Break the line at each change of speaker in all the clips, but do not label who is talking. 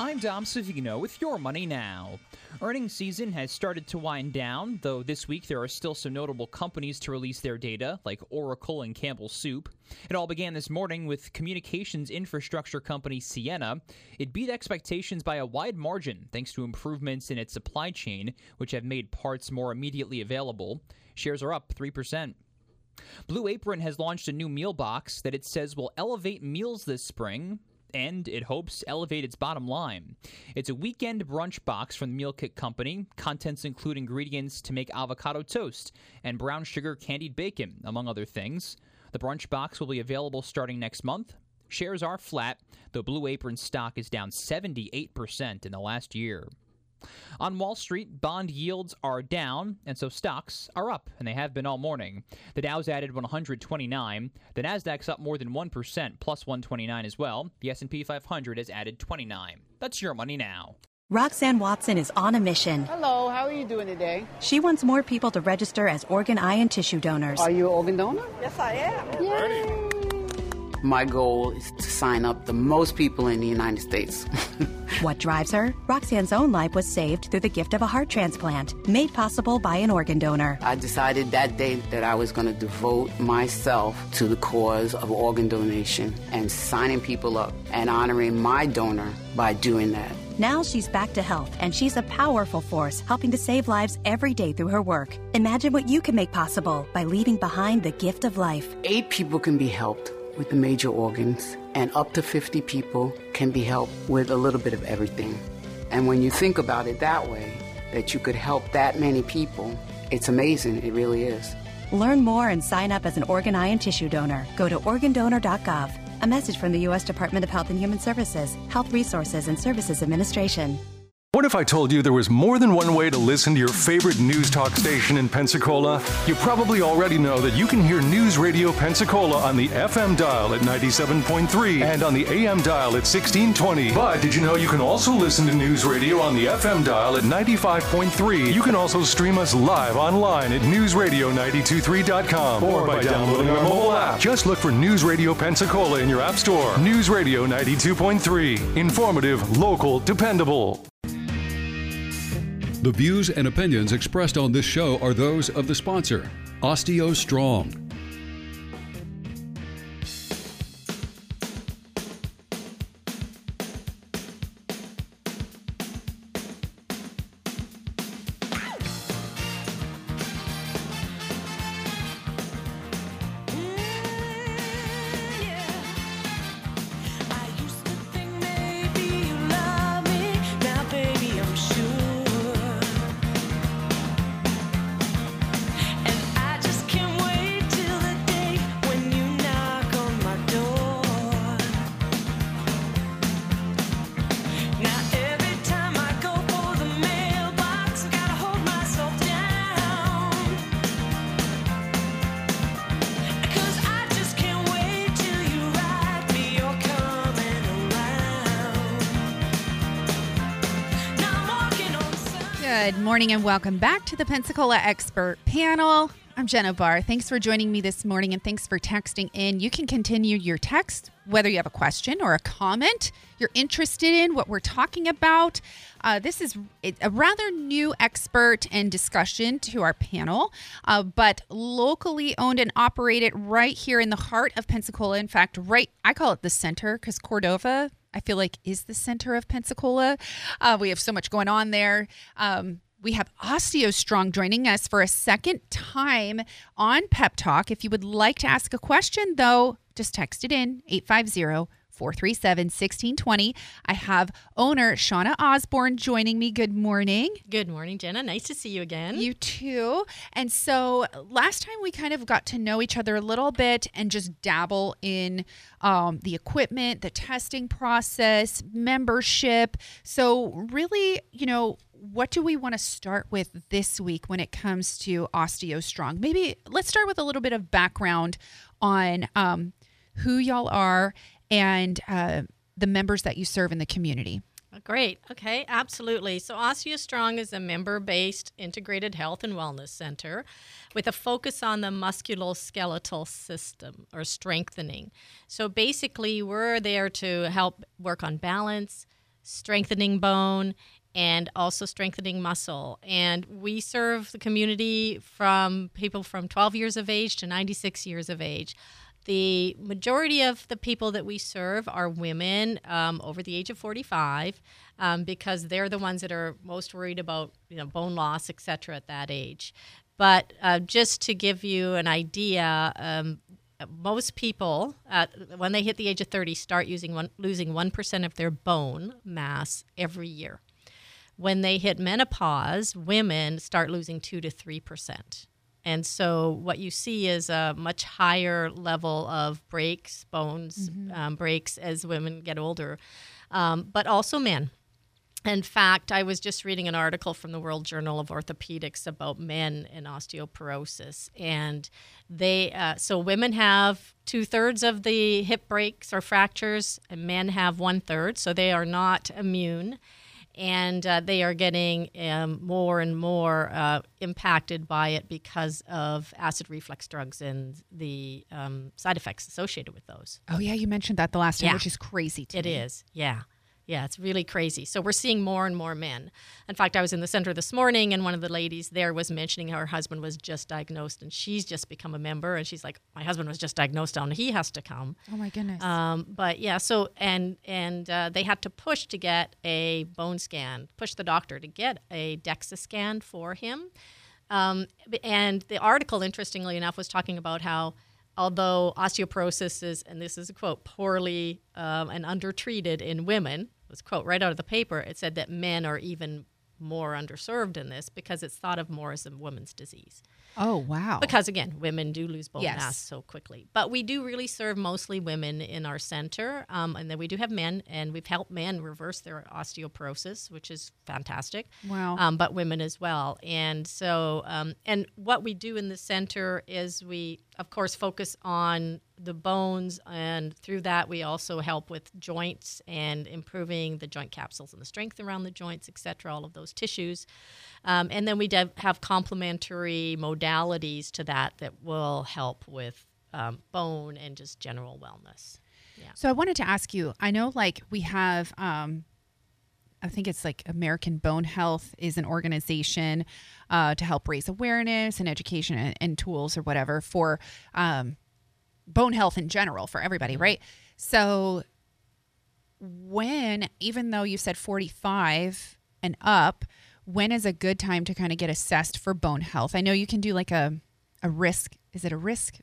I'm Dom Savino with Your Money Now. Earnings season has started to wind down, though this week there are still some notable companies to release their data, like Oracle and Campbell Soup. It all began this morning with communications infrastructure company Ciena. It beat expectations by a wide margin thanks to improvements in its supply chain, which have made parts more immediately available. Shares are up 3%. Blue Apron has launched a new meal box that it says will elevate meals this spring and it hopes elevate its bottom line. It's a weekend brunch box from the Meal Kit Company. Contents include ingredients to make avocado toast and brown sugar candied bacon, among other things. The brunch box will be available starting next month. Shares are flat, though Blue Apron stock is down 78% in the last year. On Wall Street, bond yields are down, and so stocks are up, and they have been all morning. The Dow's added 129. The Nasdaq's up more than 1%, plus 129 as well. The S&P 500 has added 29. That's your money now.
Roxanne Watson is on a mission.
Hello, how are you doing today?
She wants more people to register as organ, eye, and tissue donors.
Are you an organ donor?
Yes, I am.
Yay! My goal is to sign up the most people in the United States.
what drives her? Roxanne's own life was saved through the gift of a heart transplant, made possible by an organ donor.
I decided that day that I was going to devote myself to the cause of organ donation and signing people up and honoring my donor by doing that.
Now she's back to health, and she's a powerful force helping to save lives every day through her work. Imagine what you can make possible by leaving behind the gift of life.
Eight people can be helped with the major organs, and up to 50 people can be helped with a little bit of everything. And when you think about it that way, that you could help that many people, it's amazing. It really is.
Learn more and sign up as an organ, eye, and tissue donor. Go to organdonor.gov. A message from the U.S. Department of Health and Human Services, Health Resources and Services Administration.
What if I told you there was more than one way to listen to your favorite news talk station in Pensacola? You probably already know that you can hear News Radio Pensacola on the FM dial at 97.3 and on the AM dial at 1620. But did you know you can also listen to News Radio on the FM dial at 95.3? You can also stream us live online at newsradio923.com or by downloading our mobile app. Just look for News Radio Pensacola in your app store. News Radio 92.3. Informative, local, dependable.
The views and opinions expressed on this show are those of the sponsor, Osteo Strong.
Morning and welcome back to the Pensacola Expert Panel. I'm Jenna Barr. Thanks for joining me this morning and thanks for texting in. You can continue your text whether you have a question or a comment you're interested in what we're talking about. Uh, this is a rather new expert and discussion to our panel, uh, but locally owned and operated right here in the heart of Pensacola. In fact, right, I call it the center because Cordova I feel like is the center of Pensacola. Uh, we have so much going on there. Um, we have OsteoStrong joining us for a second time on Pep Talk. If you would like to ask a question, though, just text it in 850 437 1620. I have owner Shauna Osborne joining me. Good morning.
Good morning, Jenna. Nice to see you again.
You too. And so last time we kind of got to know each other a little bit and just dabble in um, the equipment, the testing process, membership. So, really, you know, what do we want to start with this week when it comes to OsteoStrong? Maybe let's start with a little bit of background on um, who y'all are and uh, the members that you serve in the community.
Great. Okay, absolutely. So, OsteoStrong is a member based integrated health and wellness center with a focus on the musculoskeletal system or strengthening. So, basically, we're there to help work on balance, strengthening bone, and also strengthening muscle. And we serve the community from people from 12 years of age to 96 years of age. The majority of the people that we serve are women um, over the age of 45 um, because they're the ones that are most worried about you know, bone loss, et cetera, at that age. But uh, just to give you an idea, um, most people, uh, when they hit the age of 30, start using one, losing 1% of their bone mass every year. When they hit menopause, women start losing 2 to 3%. And so what you see is a much higher level of breaks, bones mm-hmm. um, breaks as women get older, um, but also men. In fact, I was just reading an article from the World Journal of Orthopedics about men and osteoporosis, and they uh, so women have two thirds of the hip breaks or fractures, and men have one third, so they are not immune and uh, they are getting um, more and more uh, impacted by it because of acid reflux drugs and the um, side effects associated with those.
Oh yeah, you mentioned that the last time, yeah. which is crazy.
It
me.
is, yeah. Yeah, it's really crazy. So we're seeing more and more men. In fact, I was in the center this morning, and one of the ladies there was mentioning how her husband was just diagnosed, and she's just become a member. And she's like, "My husband was just diagnosed, and he has to come."
Oh my goodness.
Um, but yeah, so and and uh, they had to push to get a bone scan, push the doctor to get a DEXA scan for him. Um, and the article, interestingly enough, was talking about how although osteoporosis is, and this is a quote, poorly um, and undertreated in women, was quote right out of the paper. It said that men are even more underserved in this because it's thought of more as a woman's disease.
Oh, wow.
Because again, women do lose bone yes. mass so quickly. But we do really serve mostly women in our center. Um, and then we do have men, and we've helped men reverse their osteoporosis, which is fantastic.
Wow.
Um, but women as well. And so, um, and what we do in the center is we, of course, focus on the bones, and through that, we also help with joints and improving the joint capsules and the strength around the joints, et cetera, all of those tissues. Um, and then we have complementary modalities to that that will help with um, bone and just general wellness.
Yeah. So I wanted to ask you I know, like, we have. Um, I think it's like American Bone Health is an organization uh, to help raise awareness and education and, and tools or whatever for um, bone health in general for everybody, mm-hmm. right? So when even though you said 45 and up, when is a good time to kind of get assessed for bone health? I know you can do like a a risk, is it a risk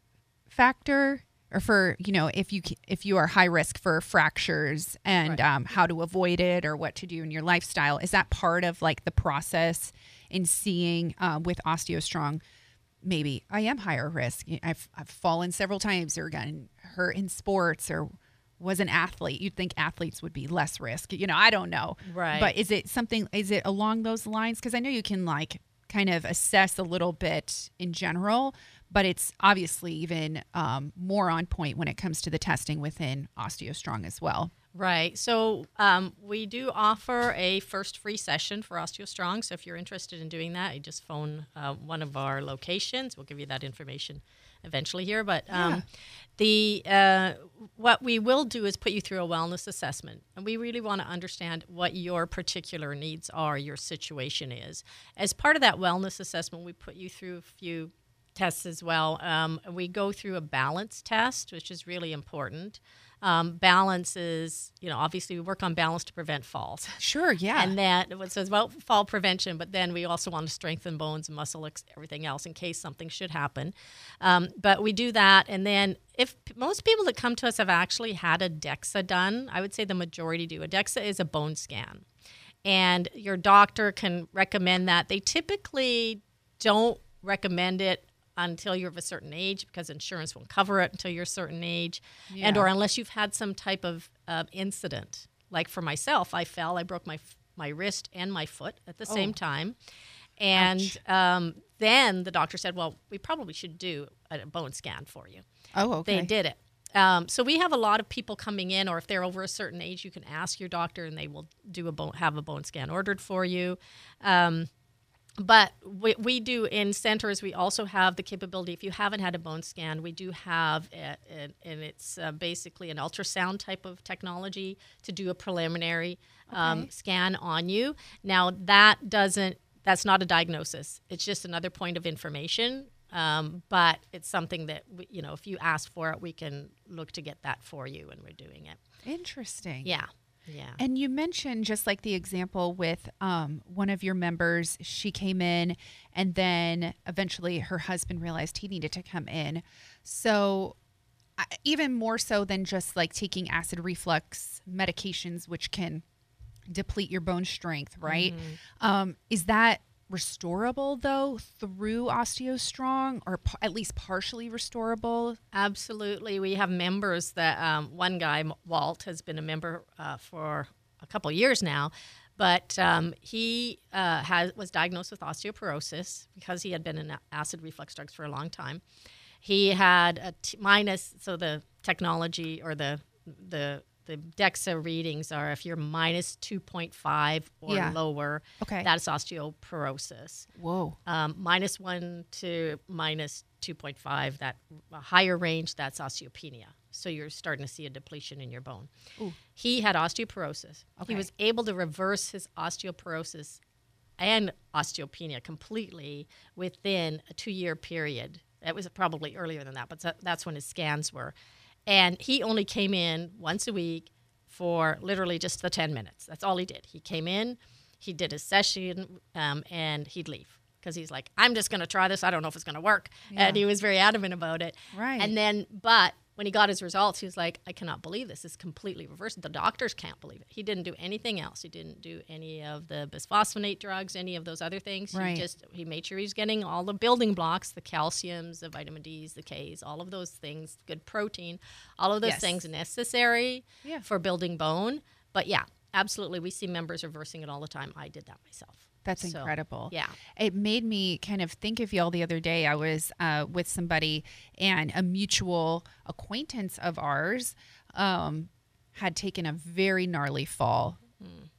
factor or for, you know, if you if you are high risk for fractures and right. um, how to avoid it or what to do in your lifestyle. Is that part of like the process in seeing uh, with OsteoStrong maybe I am higher risk. I've I've fallen several times or gotten hurt in sports or was an athlete. You'd think athletes would be less risk. You know, I don't know.
Right.
But is it something is it along those lines because I know you can like kind of assess a little bit in general, but it's obviously even um, more on point when it comes to the testing within OsteoStrong as well.
Right. So um, we do offer a first free session for OsteoStrong. So if you're interested in doing that, you just phone uh, one of our locations. We'll give you that information eventually here. But um, yeah. the uh, what we will do is put you through a wellness assessment, and we really want to understand what your particular needs are, your situation is. As part of that wellness assessment, we put you through a few tests as well. Um, we go through a balance test, which is really important. Um, balance is, you know, obviously we work on balance to prevent falls.
Sure, yeah.
And that it says about fall prevention, but then we also want to strengthen bones and muscle, everything else in case something should happen. Um, but we do that, and then if most people that come to us have actually had a DEXA done, I would say the majority do. A DEXA is a bone scan, and your doctor can recommend that. They typically don't recommend it until you're of a certain age because insurance won't cover it until you're a certain age. Yeah. and or unless you've had some type of uh, incident. Like for myself i fell i broke my my wrist and my foot at the oh. same time. And um, then the doctor said well we probably should do a bone scan for you.
Oh okay.
they did it. Um, so we have a lot of people coming in, or if they're over a certain age, you can ask your doctor, and they will do a bone, have a bone scan ordered for you. Um, but we, we do in centers we also have the capability if you haven't had a bone scan we do have a, a, and it's uh, basically an ultrasound type of technology to do a preliminary um, scan on you. Now that doesn't that's not a diagnosis. It's just another point of information um, but it's something that we, you know if you ask for it we can look to get that for you and we're doing it.
Interesting.
yeah yeah
And you mentioned just like the example with um, one of your members, she came in and then eventually her husband realized he needed to come in. So, I- even more so than just like taking acid reflux medications, which can deplete your bone strength, right? Um, is that restorable though through OsteoStrong or p- at least partially restorable?
Absolutely. We have members that um, one guy, Walt, has been a member uh, for a couple years now, but um, he uh, has, was diagnosed with osteoporosis because he had been in acid reflux drugs for a long time. He had a t- minus, so the technology or the the the DEXA readings are if you're minus 2.5 or
Yeah.
lower,
Okay.
that's osteoporosis
Whoa.
um, minus one to minus 2.5, that a higher range, that's osteopenia. So you're starting to see a depletion in your bone. He had osteoporosis.
Okay.
He was able to reverse his osteoporosis and osteopenia completely within a two year period. It was probably earlier than that, but that's when his scans were. And he only came in once a week for literally just the 10 minutes. That's all he did. He came in, he did his session, um, and he'd leave because he's like, I'm just going to try this. I don't know if it's going to work. And he was very adamant about it.
Right.
And then, but when he got his results, he was like, I cannot believe this. Is completely reversed. The doctors can't believe it. He didn't do anything else. He didn't do any of the bisphosphonate drugs, any of those other things.
Right.
He just he made sure he was getting all the building blocks, the calciums, the vitamin D's, the K's, all of those things, good protein, all of those
Yes.
things necessary
Yeah.
for building bone. But yeah, absolutely. We see members reversing it all the time. I did that myself.
That's
So,
incredible.
yeah.
It made me kind of think of y'all the other day. I was uh, with somebody, and a mutual acquaintance of ours um, had taken a very gnarly fall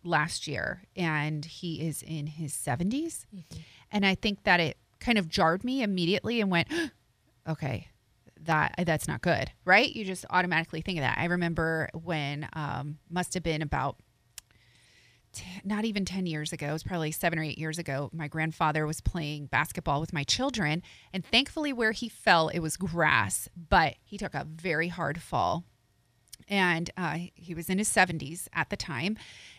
last year, and he is in his 70s. And I think that it kind of jarred me immediately and went, okay, that that's not good, right? You just automatically think of that. I remember when um, must have been about not even 10 years ago, it was probably seven or eight years ago, my grandfather was playing basketball with my children. And thankfully, where he fell, it was grass, but he took a very hard fall. And uh, he was in his 70s at the time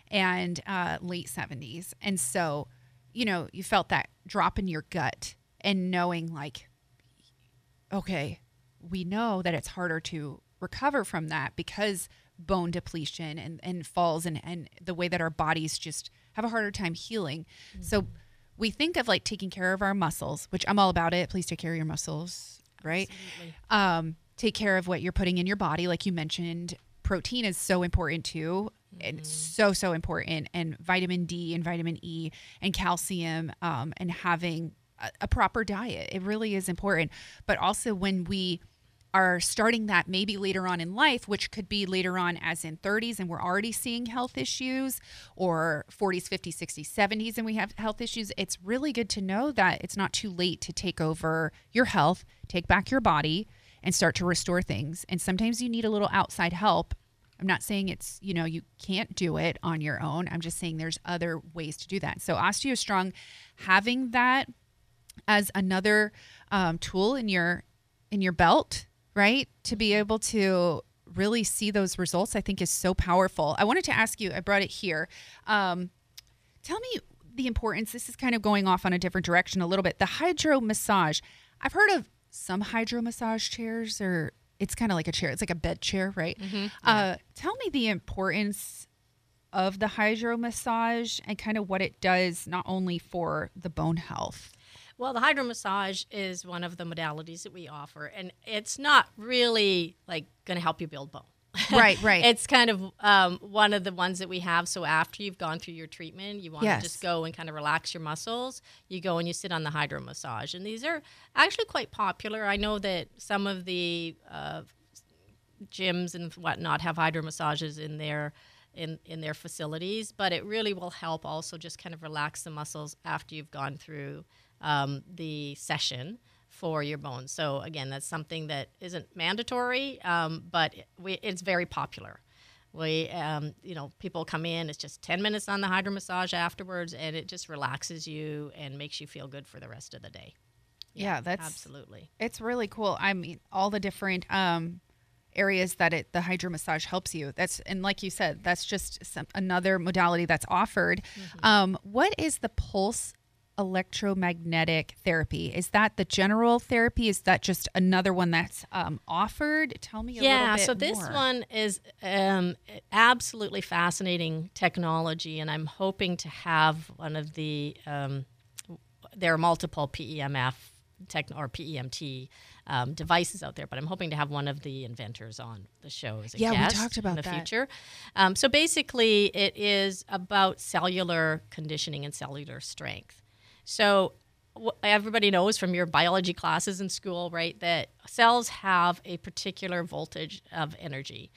and uh, late 70s. And so, you know, you felt that drop in your gut and knowing, like, okay, we know that it's harder to recover from that because bone depletion and, and falls and, and the way that our bodies just have a harder time healing. So we think of like taking care of our muscles, which I'm all about it. Please take care of your muscles, right? Um, take care of what you're putting in your body. Like you mentioned, protein is so important too. And so, so important. And vitamin D and vitamin E and calcium um, and having a, a proper diet. It really is important. But also when we are starting that maybe later on in life, which could be later on as in 30s and we're already seeing health issues, or 40s, 50s, 60s, 70s and we have health issues, it's really good to know that it's not too late to take over your health, take back your body, and start to restore things. And sometimes you need a little outside help. I'm not saying it's, you know, you can't do it on your own. I'm just saying there's other ways to do that. So, OsteoStrong, having that as another um, tool in your in your belt right? To be able to really see those results i think is so powerful. I wanted to ask you i brought it here. Um, tell me the importance this is kind of going off on a different direction a little bit the hydro massage. I've heard of some hydro massage chairs or it's kind of like a chair it's like a bed chair right? Uh, tell me the importance of the hydro massage and kind of what it does not only for the bone health
Well, the hydro massage is one of the modalities that we offer, and it's not really like going to help you build bone.
Right, right.
it's kind of um, one of the ones that we have. So after you've gone through your treatment, you want
Yes.
to just go and kind of relax your muscles. You go and you sit on the hydro massage, and these are actually quite popular. I know that some of the uh, gyms and whatnot have hydro massages in their in in their facilities, but it really will help also just kind of relax the muscles after you've gone through um, the session for your bones. So again, that's something that isn't mandatory, um, but we, it's very popular. We, um, you know, people come in. It's just ten minutes on the hydro massage afterwards, and it just relaxes you and makes you feel good for the rest of the day.
Yeah, that's
absolutely.
It's really cool. I mean, all the different um, areas that it the hydro massage helps you. That's and like you said, that's just some, another modality that's offered. Um, what is the pulse electromagnetic therapy? Is that the general therapy? Is that just another one that's um, offered? Tell me a little
yeah so this
more.
one is um, absolutely fascinating technology and i'm hoping to have one of the um, there are multiple PEMF tech or PEMT um, devices out there, but I'm hoping to have one of the inventors on the show as a
Yeah, we
guest
talked about
in the
that.
future. Um, so basically, it is about cellular conditioning and cellular strength. So everybody knows from your biology classes in school, right, that cells have a particular voltage of energy.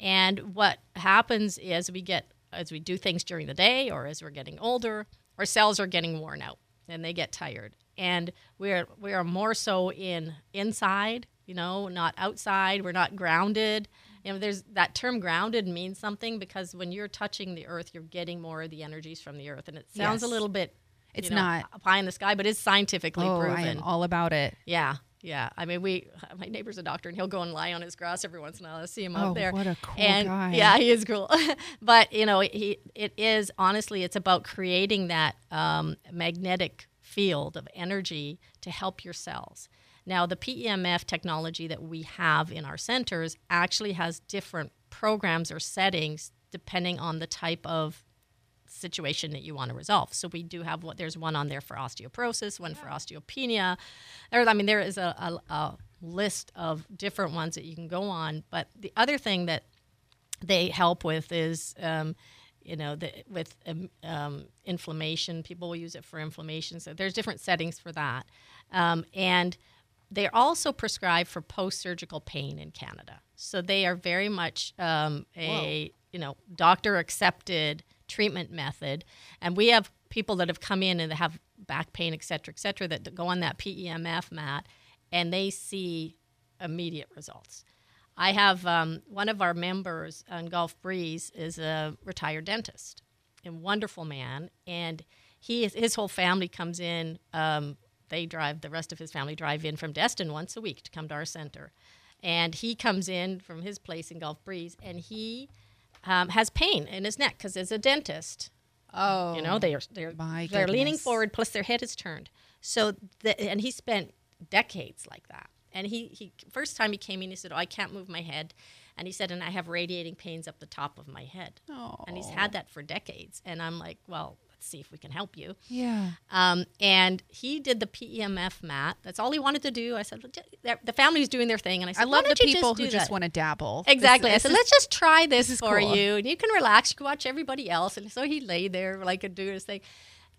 And what happens is we get as we do things during the day or as we're getting older, our cells are getting worn out and they get tired. And we're we are more so in inside, you know, not outside. We're not grounded. You know, there's that term grounded means something because when you're touching the earth, you're getting more of the energies from the earth. And it sounds a little bit
It's
you know,
not.
pie in the sky, but it's scientifically
Oh,
proven.
I am all about it.
Yeah, yeah. I mean, we my neighbor's a doctor, and he'll go and lie on his grass every once in a while. I see him
Oh,
out there.
what a cool
and,
guy.
Yeah, he is cool. but you know, he it is honestly, it's about creating that um, magnetic field of energy to help your cells. Now, the PEMF technology that we have in our centers actually has different programs or settings depending on the type of situation that you want to resolve. So we do have what there's one on there for osteoporosis, one for osteopenia. There, I mean, there is a, a, a list of different ones that you can go on. But the other thing that they help with is, um, you know, the, with um, um, inflammation. People will use it for inflammation. So there's different settings for that, um, and they're also prescribed for post-surgical pain in Canada. So they are very much um, a you know doctor accepted treatment method, and we have people that have come in and they have back pain, et cetera, et cetera, that go on that PEMF mat, and they see immediate results. I have um, one of our members on Gulf Breeze is a retired dentist, a wonderful man, and he is, his whole family comes in. Um, they drive the rest of his family drive in from Destin once a week to come to our center, and he comes in from his place in Gulf Breeze, and he um, has pain in his neck because as a dentist,
Oh,
you know they're they're
my
they're leaning forward plus their head is turned. So the, and he spent decades like that. And he he first time he came in he said oh i can't move my head. And he said and i have radiating pains up the top of my head. Oh. and he's had that for decades. And i'm like well let's see if we can help you
yeah.
um, and he did the PEMF mat. That's all he wanted to do. I said, the family's doing their thing. And I said,
I love
"Why
the people
just
who just want to dabble.
Exactly.
This-
I said,
this
let's just try this,
is
for
cool.
you, and you can relax. You can watch everybody else. And so he lay there like a do his thing.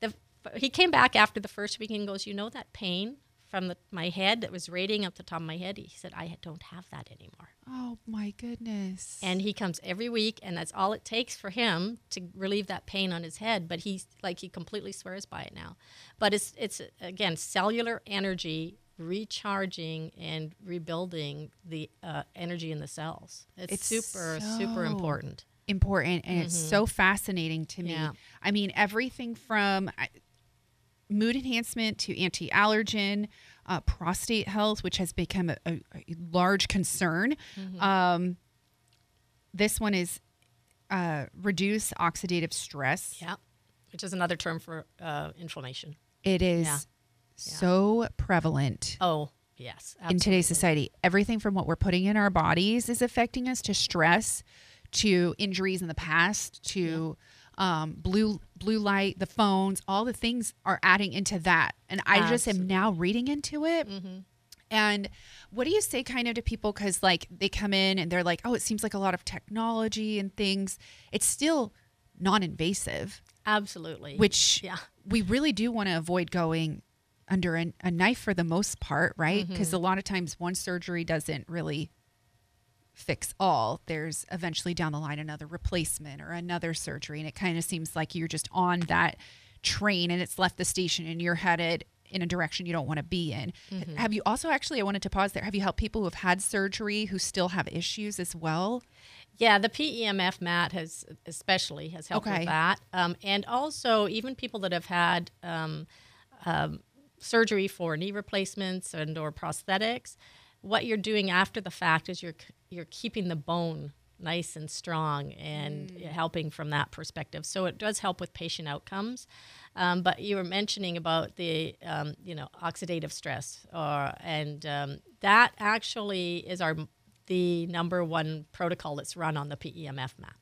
The, he came back after the first week and goes, you know that pain from the, my head that was radiating up the top of my head. He said, I don't have that anymore.
Oh my goodness.
And he comes every week, and that's all it takes for him to relieve that pain on his head. But he's like he completely swears by it now. But it's it's again cellular energy recharging and rebuilding the uh, energy in the cells. It's,
It's
super super important.
important and it's so fascinating to me.
Yeah.
I mean, everything from I- mood enhancement to anti-allergen, uh, prostate health, which has become a, a, a large concern. Um, this one is uh, reduce oxidative stress.
Yeah, which is another term for uh, inflammation.
It is
Yeah.
so prevalent.
Oh yes,
in today's society. Everything from what we're putting in our bodies is affecting us to stress, to injuries in the past, to um, blue blue light, the phones, all the things are adding into that. And I just am now reading into it. And what do you say kind of to people? Because like they come in and they're like, oh, it seems like a lot of technology and things. It's still non invasive,
Absolutely.
which
yeah.
we really do want to avoid going under a, a knife for the most part, right?
Mm-hmm.
Because a lot of times one surgery doesn't really fix all. There's eventually down the line another replacement or another surgery. And it kind of seems like you're just on that train and it's left the station and you're headed in a direction you don't want to be in.
Mm-hmm.
Have you also actually, I wanted to pause there, have you helped people who have had surgery who still have issues as well?
Yeah, the PEMF mat has especially has helped
Okay.
with that, um, and also even people that have had um, um, surgery for knee replacements and or prosthetics. What you're doing after the fact is you're you're keeping the bone nice and strong and helping from that perspective. So it does help with patient outcomes. Um, but you were mentioning about the um, you know oxidative stress, or and um, that actually is our the number one protocol that's run on the PEMF mat.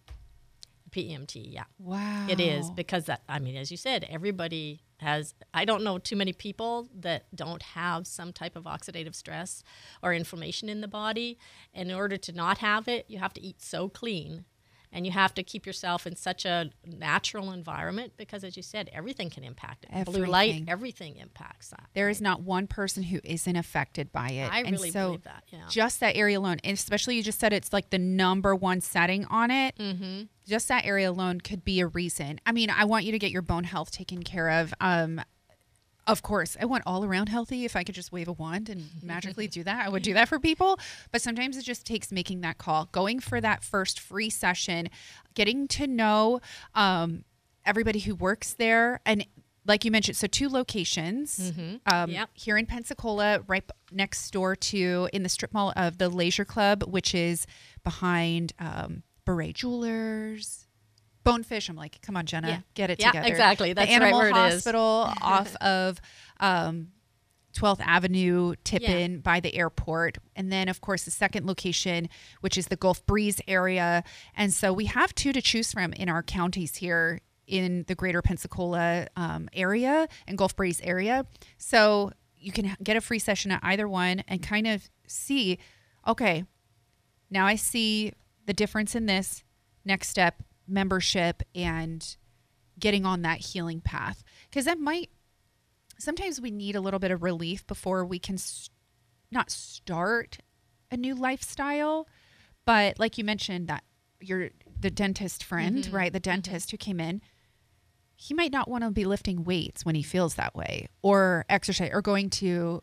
PEMT, yeah.
Wow.
It is because that I mean, as you said, everybody has. I don't know too many people that don't have some type of oxidative stress or inflammation in the body. In order to not have it, you have to eat so clean, and you have to keep yourself in such a natural environment because, as you said, everything can impact it. Blue light,
Everything.
everything impacts that.
There is not one person who isn't affected by it.
I
and
really
so
believe that, yeah.
Just that area alone, and especially you just said it's like the number one setting on it. Mm-hmm. Just that area alone could be a reason. I mean, I want you to get your bone health taken care of. Um, of course, I want all around healthy. If I could just wave a wand and magically do that, I would do that for people. But sometimes it just takes making that call, going for that first free session, getting to know um, everybody who works there. And like you mentioned, so two locations um,
Yep.
here in Pensacola, right next door to in the strip mall of the Leisure Club, which is behind um, Beret Jewelers. Bonefish. I'm like, come on, Jenna,
Yeah.
get it
Yeah,
together.
exactly.
The
That's right
Animal
where it is.
Hospital off of um, 12th Avenue, Tippin by the airport. And then, of course, the second location, which is the Gulf Breeze area. And so we have two to choose from in our counties here in the greater Pensacola um, area and Gulf Breeze area. So you can get a free session at either one and kind of see, okay, now I see the difference in this next step membership and getting on that healing path. Because that might sometimes we need a little bit of relief before we can s- not start a new lifestyle but like you mentioned that your the dentist friend mm-hmm. right the mm-hmm. dentist who came in he might not want to be lifting weights when he feels that way or exercise or going to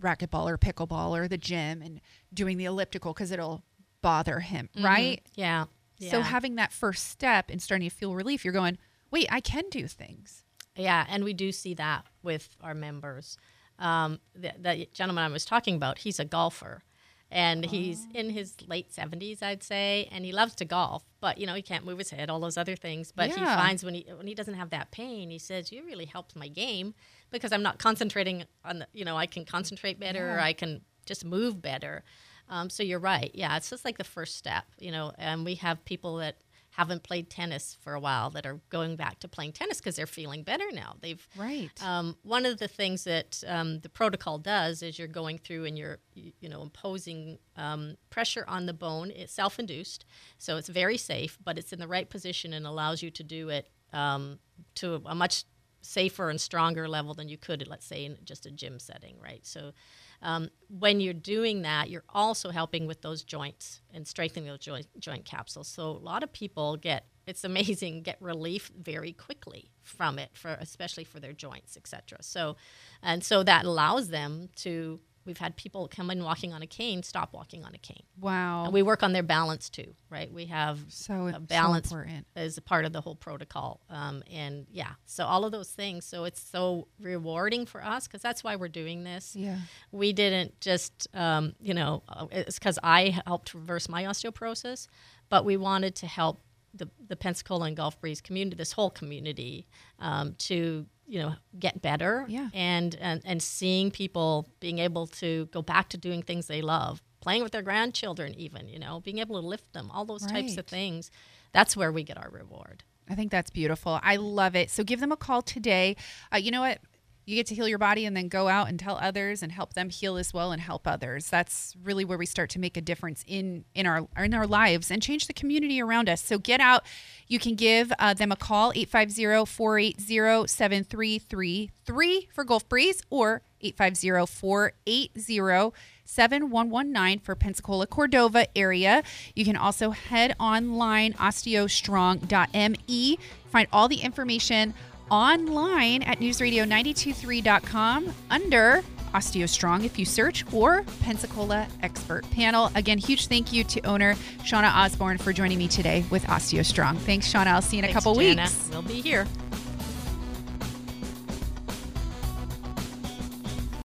racquetball or pickleball or the gym and doing the elliptical because it'll bother him mm-hmm. right?
Yeah.
So having that first step and starting to feel relief, you're going, wait, I can do things.
Yeah, and we do see that with our members. Um, the, the gentleman I was talking about, he's a golfer, and he's in his late seventies, I'd say, and he loves to golf. But you know, he can't move his head, all those other things. But he finds when he when he doesn't have that pain, he says, "You really helped my game because I'm not concentrating on the, you know, I can concentrate better, or I can just move better." Um, so you're right. Yeah, it's just like the first step, you know. And we have people that haven't played tennis for a while that are going back to playing tennis because they're feeling better now. They've
Right.
um, one of the things that um, the protocol does is you're going through and you're you you know imposing um, pressure on the bone. It's self-induced, so it's very safe, but it's in the right position and allows you to do it um, to a much safer and stronger level than you could, let's say, in just a gym setting, right? So. Um, when you're doing that, you're also helping with those joints and strengthening those joint, joint capsules. So a lot of people get it's amazing get relief very quickly from it, for especially for their joints, etc. So, and so that allows them to. We've had people come in walking on a cane, stop walking on a cane.
Wow.
And we work on their balance too, right? We have
So-
a balance
important.
as a part of the whole protocol. Um, and yeah, so all of those things. So it's so rewarding for us because that's why we're doing this.
Yeah.
We didn't just, um, you know, uh, it's because I helped reverse my osteoporosis, but we wanted to help the, the Pensacola and Gulf Breeze community, this whole community, um, to you know get better
Yeah.
and, and and seeing people being able to go back to doing things they love playing with their grandchildren even you know being able to lift them all those types of things that's where we get our reward
I think that's beautiful. I love it. So give them a call today. Uh, you know what? You get to heal your body and then go out and tell others and help them heal as well and help others. That's really where we start to make a difference in in our in our lives and change the community around us. So get out. You can give uh, them a call 850-480-7333 for Gulf Breeze or 850-480 7119 for Pensacola, Cordova area. You can also head online, osteostrong.me. Find all the information online at newsradio923.com under OsteoStrong if you search, or Pensacola Expert Panel. Again, huge thank you to owner Shauna Osborne for joining me today with OsteoStrong. Thanks, Shauna. I'll see you in
Thanks,
a couple
Jana.
weeks.
We'll be here.